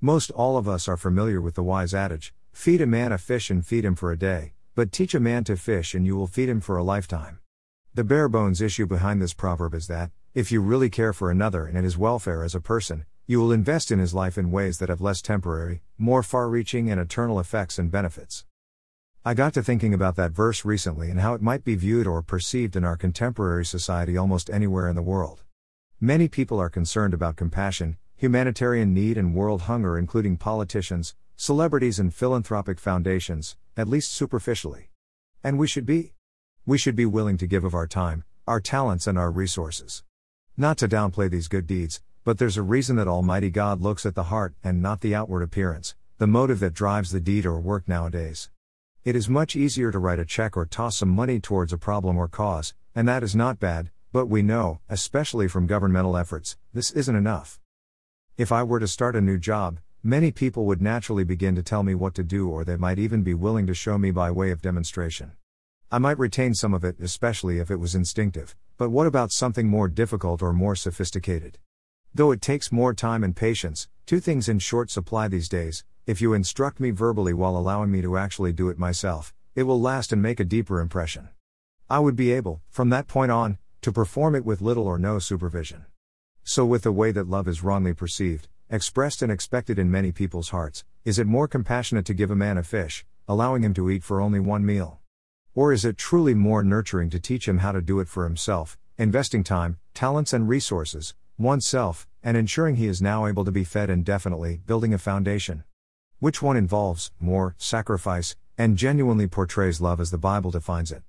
Most all of us are familiar with the wise adage feed a man a fish and feed him for a day, but teach a man to fish and you will feed him for a lifetime. The bare bones issue behind this proverb is that, if you really care for another and his welfare as a person, you will invest in his life in ways that have less temporary, more far reaching, and eternal effects and benefits. I got to thinking about that verse recently and how it might be viewed or perceived in our contemporary society almost anywhere in the world. Many people are concerned about compassion, humanitarian need, and world hunger, including politicians, celebrities, and philanthropic foundations, at least superficially. And we should be. We should be willing to give of our time, our talents, and our resources. Not to downplay these good deeds, but there's a reason that Almighty God looks at the heart and not the outward appearance, the motive that drives the deed or work nowadays. It is much easier to write a check or toss some money towards a problem or cause, and that is not bad, but we know, especially from governmental efforts, this isn't enough. If I were to start a new job, many people would naturally begin to tell me what to do, or they might even be willing to show me by way of demonstration. I might retain some of it, especially if it was instinctive, but what about something more difficult or more sophisticated? Though it takes more time and patience, two things in short supply these days, if you instruct me verbally while allowing me to actually do it myself, it will last and make a deeper impression. I would be able, from that point on, to perform it with little or no supervision. So, with the way that love is wrongly perceived, expressed and expected in many people's hearts, is it more compassionate to give a man a fish, allowing him to eat for only one meal? Or is it truly more nurturing to teach him how to do it for himself, investing time, talents, and resources, oneself, and ensuring he is now able to be fed indefinitely, building a foundation. Which one involves more sacrifice and genuinely portrays love as the Bible defines it?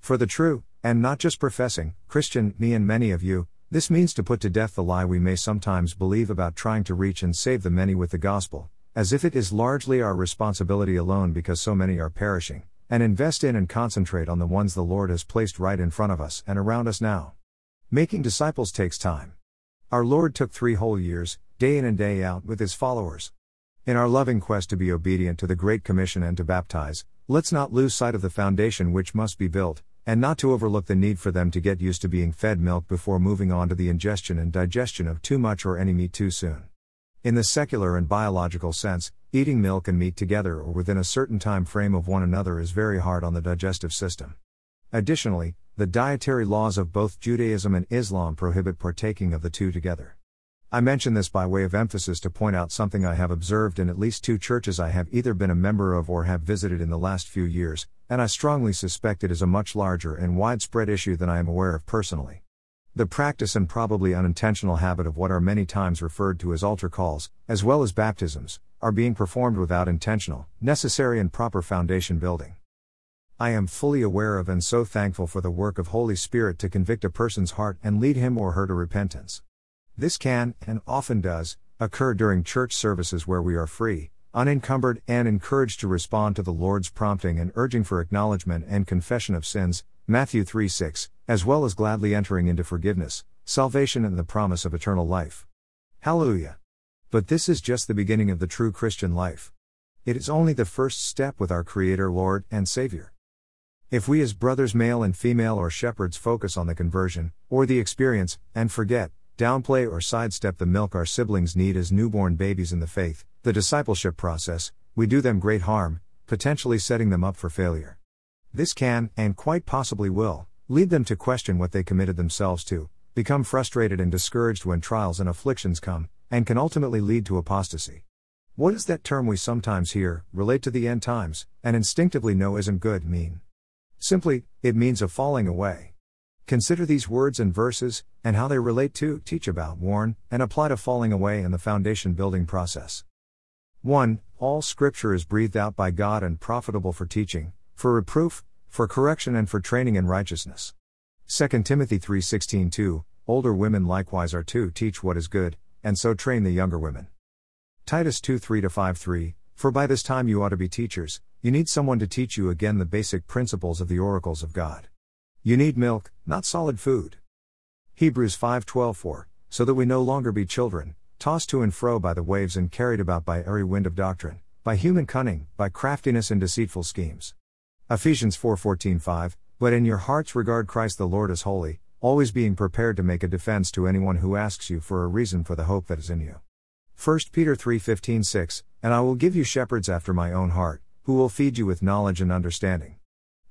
For the true, and not just professing, Christian, me and many of you, this means to put to death the lie we may sometimes believe about trying to reach and save the many with the gospel, as if it is largely our responsibility alone because so many are perishing, and invest in and concentrate on the ones the Lord has placed right in front of us and around us now. Making disciples takes time. Our Lord took three whole years, day in and day out, with his followers. In our loving quest to be obedient to the Great Commission and to baptize, let's not lose sight of the foundation which must be built, and not to overlook the need for them to get used to being fed milk before moving on to the ingestion and digestion of too much or any meat too soon. In the secular and biological sense, eating milk and meat together or within a certain time frame of one another is very hard on the digestive system. Additionally, the dietary laws of both Judaism and Islam prohibit partaking of the two together. I mention this by way of emphasis to point out something I have observed in at least two churches I have either been a member of or have visited in the last few years, and I strongly suspect it is a much larger and widespread issue than I am aware of personally. The practice and probably unintentional habit of what are many times referred to as altar calls, as well as baptisms, are being performed without intentional, necessary, and proper foundation building. I am fully aware of and so thankful for the work of Holy Spirit to convict a person's heart and lead him or her to repentance. This can, and often does, occur during church services where we are free, unencumbered, and encouraged to respond to the Lord's prompting and urging for acknowledgement and confession of sins, Matthew 3 6, as well as gladly entering into forgiveness, salvation, and the promise of eternal life. Hallelujah! But this is just the beginning of the true Christian life. It is only the first step with our Creator, Lord, and Savior. If we as brothers, male and female, or shepherds focus on the conversion, or the experience, and forget, downplay, or sidestep the milk our siblings need as newborn babies in the faith, the discipleship process, we do them great harm, potentially setting them up for failure. This can, and quite possibly will, lead them to question what they committed themselves to, become frustrated and discouraged when trials and afflictions come, and can ultimately lead to apostasy. What does that term we sometimes hear, relate to the end times, and instinctively know isn't good, mean? Simply, it means a falling away. Consider these words and verses, and how they relate to, teach about, warn, and apply to falling away in the foundation building process. 1. All scripture is breathed out by God and profitable for teaching, for reproof, for correction and for training in righteousness. 2 Timothy 3:16 2 Older women likewise are to teach what is good, and so train the younger women. Titus 2 3 5 3 For by this time you ought to be teachers, you need someone to teach you again the basic principles of the oracles of God. You need milk, not solid food. Hebrews 5:12 For, so that we no longer be children, tossed to and fro by the waves and carried about by every wind of doctrine, by human cunning, by craftiness and deceitful schemes. Ephesians 4:14 5 But in your hearts regard Christ the Lord as holy, always being prepared to make a defense to anyone who asks you for a reason for the hope that is in you. 1 Peter 3:15 6, And I will give you shepherds after my own heart, who will feed you with knowledge and understanding.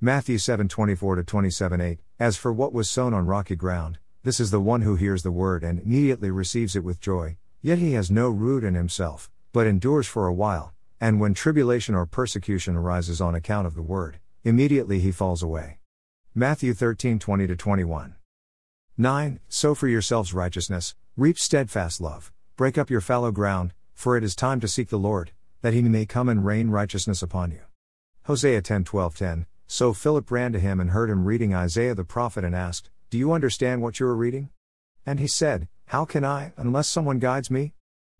Matthew 7 24 27 8 As for what was sown on rocky ground, this is the one who hears the word and immediately receives it with joy, yet he has no root in himself, but endures for a while, and when tribulation or persecution arises on account of the word, immediately he falls away. Matthew 13 20 21. 9. Sow for yourselves righteousness, reap steadfast love, break up your fallow ground, for it is time to seek the Lord, that he may come and rain righteousness upon you. Hosea 10 12 10. So Philip ran to him and heard him reading Isaiah the prophet and asked, Do you understand what you are reading? And he said, How can I, unless someone guides me?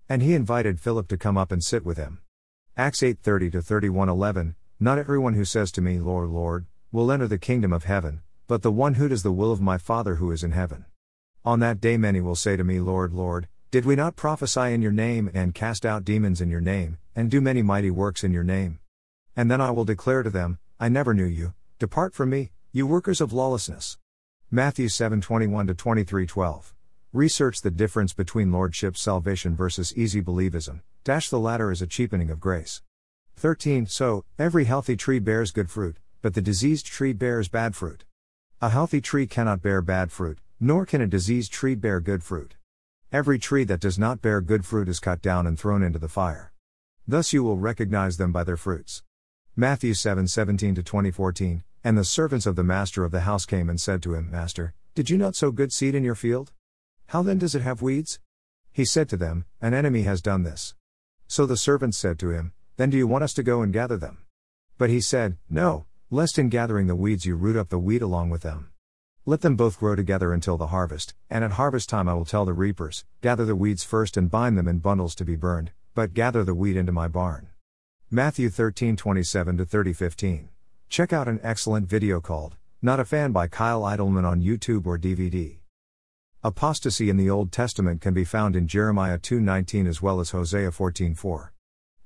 And he invited Philip to come up and sit with him. Acts 8 30 31 11. Not everyone who says to me, Lord, Lord, will enter the kingdom of heaven, but the one who does the will of my Father who is in heaven. On that day many will say to me, Lord, Lord, did we not prophesy in your name and cast out demons in your name, and do many mighty works in your name? And then I will declare to them, I never knew you, depart from me, you workers of lawlessness. Matthew 7 21 23 12. Research the difference between lordship salvation versus easy believism, dash the latter is a cheapening of grace. 13 So, every healthy tree bears good fruit, but the diseased tree bears bad fruit. A healthy tree cannot bear bad fruit, nor can a diseased tree bear good fruit. Every tree that does not bear good fruit is cut down and thrown into the fire. Thus you will recognize them by their fruits. Matthew 7 17 2014. And the servants of the master of the house came and said to him, Master, did you not sow good seed in your field? How then does it have weeds? He said to them, An enemy has done this. So the servants said to him, Then do you want us to go and gather them? But he said, No, Lest in gathering the weeds you root up the wheat along with them. Let them both grow together until the harvest, and at harvest time I will tell the reapers, Gather the weeds first and bind them in bundles to be burned, but gather the wheat into my barn. Matthew 13 27 30 15. Check out an excellent video called, Not a Fan by Kyle Idleman on YouTube or DVD. Apostasy in the Old Testament can be found in Jeremiah 2:19 as well as Hosea 14:4.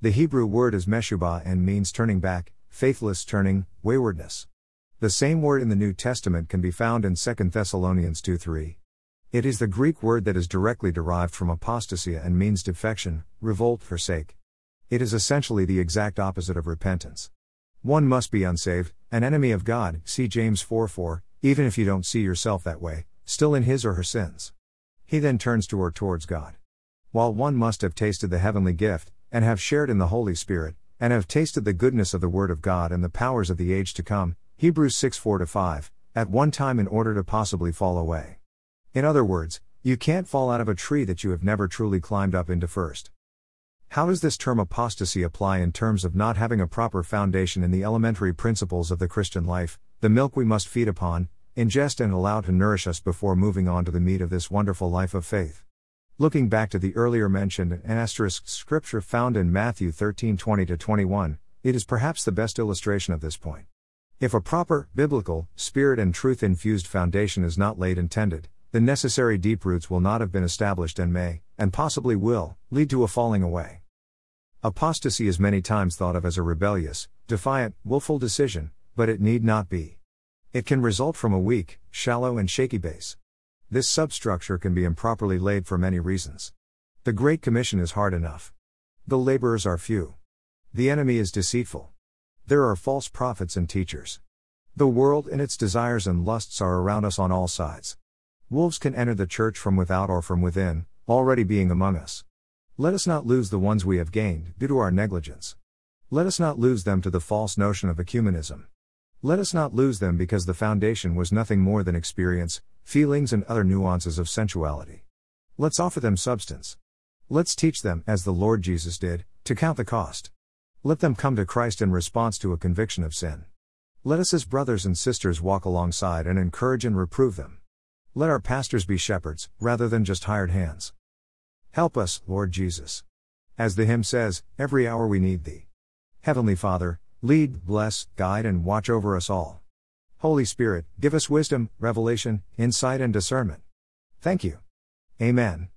The Hebrew word is meshubah and means turning back, faithless turning, waywardness. The same word in the New Testament can be found in 2 Thessalonians 2 3. It is the Greek word that is directly derived from apostasia and means defection, revolt, forsake. It is essentially the exact opposite of repentance. One must be unsaved, an enemy of God, see James 4 4, even if you don't see yourself that way, still in his or her sins. He then turns to or towards God. While one must have tasted the heavenly gift, and have shared in the Holy Spirit, and have tasted the goodness of the Word of God and the powers of the age to come, Hebrews 6 4 5, at one time in order to possibly fall away. In other words, you can't fall out of a tree that you have never truly climbed up into first. How does this term apostasy apply in terms of not having a proper foundation in the elementary principles of the Christian life, the milk we must feed upon, ingest and allow to nourish us before moving on to the meat of this wonderful life of faith? Looking back to the earlier mentioned and asterisk scripture found in Matthew 13 20 21, it is perhaps the best illustration of this point. If a proper, biblical, spirit and truth infused foundation is not laid intended, the necessary deep roots will not have been established and may, and possibly will, lead to a falling away. Apostasy is many times thought of as a rebellious, defiant, willful decision, but it need not be. It can result from a weak, shallow, and shaky base. This substructure can be improperly laid for many reasons. The Great Commission is hard enough. The laborers are few. The enemy is deceitful. There are false prophets and teachers. The world and its desires and lusts are around us on all sides. Wolves can enter the church from without or from within, already being among us. Let us not lose the ones we have gained, due to our negligence. Let us not lose them to the false notion of ecumenism. Let us not lose them because the foundation was nothing more than experience, feelings, and other nuances of sensuality. Let's offer them substance. Let's teach them, as the Lord Jesus did, to count the cost. Let them come to Christ in response to a conviction of sin. Let us, as brothers and sisters, walk alongside and encourage and reprove them. Let our pastors be shepherds, rather than just hired hands. Help us, Lord Jesus. As the hymn says, every hour we need Thee. Heavenly Father, lead, bless, guide, and watch over us all. Holy Spirit, give us wisdom, revelation, insight, and discernment. Thank you. Amen.